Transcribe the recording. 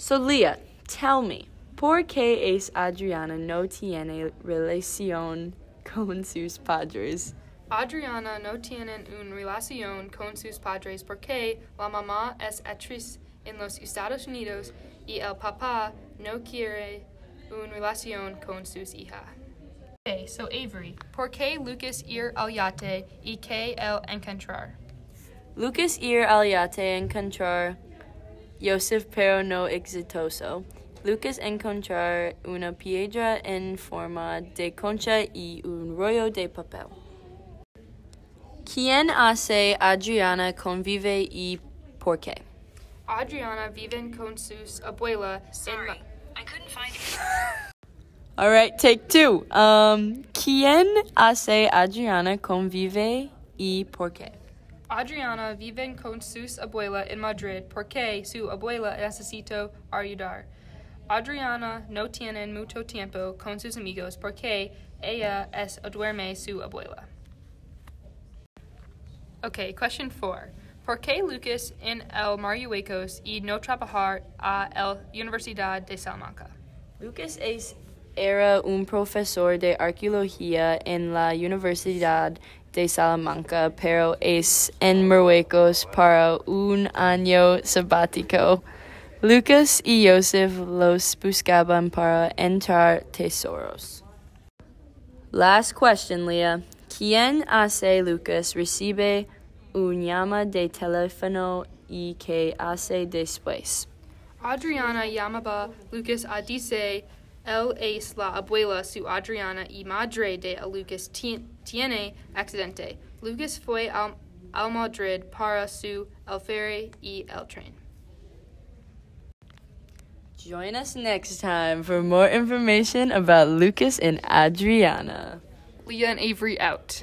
So, Leah, tell me, ¿por qué es Adriana no tiene relación con sus padres? Adriana no tiene una relación con sus padres porque la mamá es actriz en los Estados Unidos y el papá no quiere una relación con sus hijas. Okay, so Avery, ¿por qué Lucas ir al yate y qué el encontrar? Lucas ir al yate encontrar Joseph pero no exitoso. Lucas encontrar una piedra en forma de concha y un rollo de papel. ¿Quién hace Adriana convive y por qué? Adriana vive con sus abuela en Ma- I couldn't find it. All right, take two. Um, ¿Quién hace Adriana convive y por qué? Adriana vive con sus abuela en Madrid porque su abuela necesita ayudar. Adriana no tiene mucho tiempo con sus amigos porque ella es duerme su abuela. Okay, question four. ¿Por qué Lucas en el Marruecos y no trabajar a la Universidad de Salamanca? Lucas es, era un profesor de arqueología en la Universidad de Salamanca, pero es en Marruecos para un año sabático. Lucas y Joseph los buscaban para entrar tesoros. Last question, Leah. ¿Quién hace Lucas recibe un llama de teléfono y qué hace después? Adriana llamaba Lucas a dice él es la abuela su Adriana y madre de Lucas ti- tiene accidente. Lucas fue al, al Madrid para su el ferry y el tren. Join us next time for more information about Lucas and Adriana. Leah and Avery out.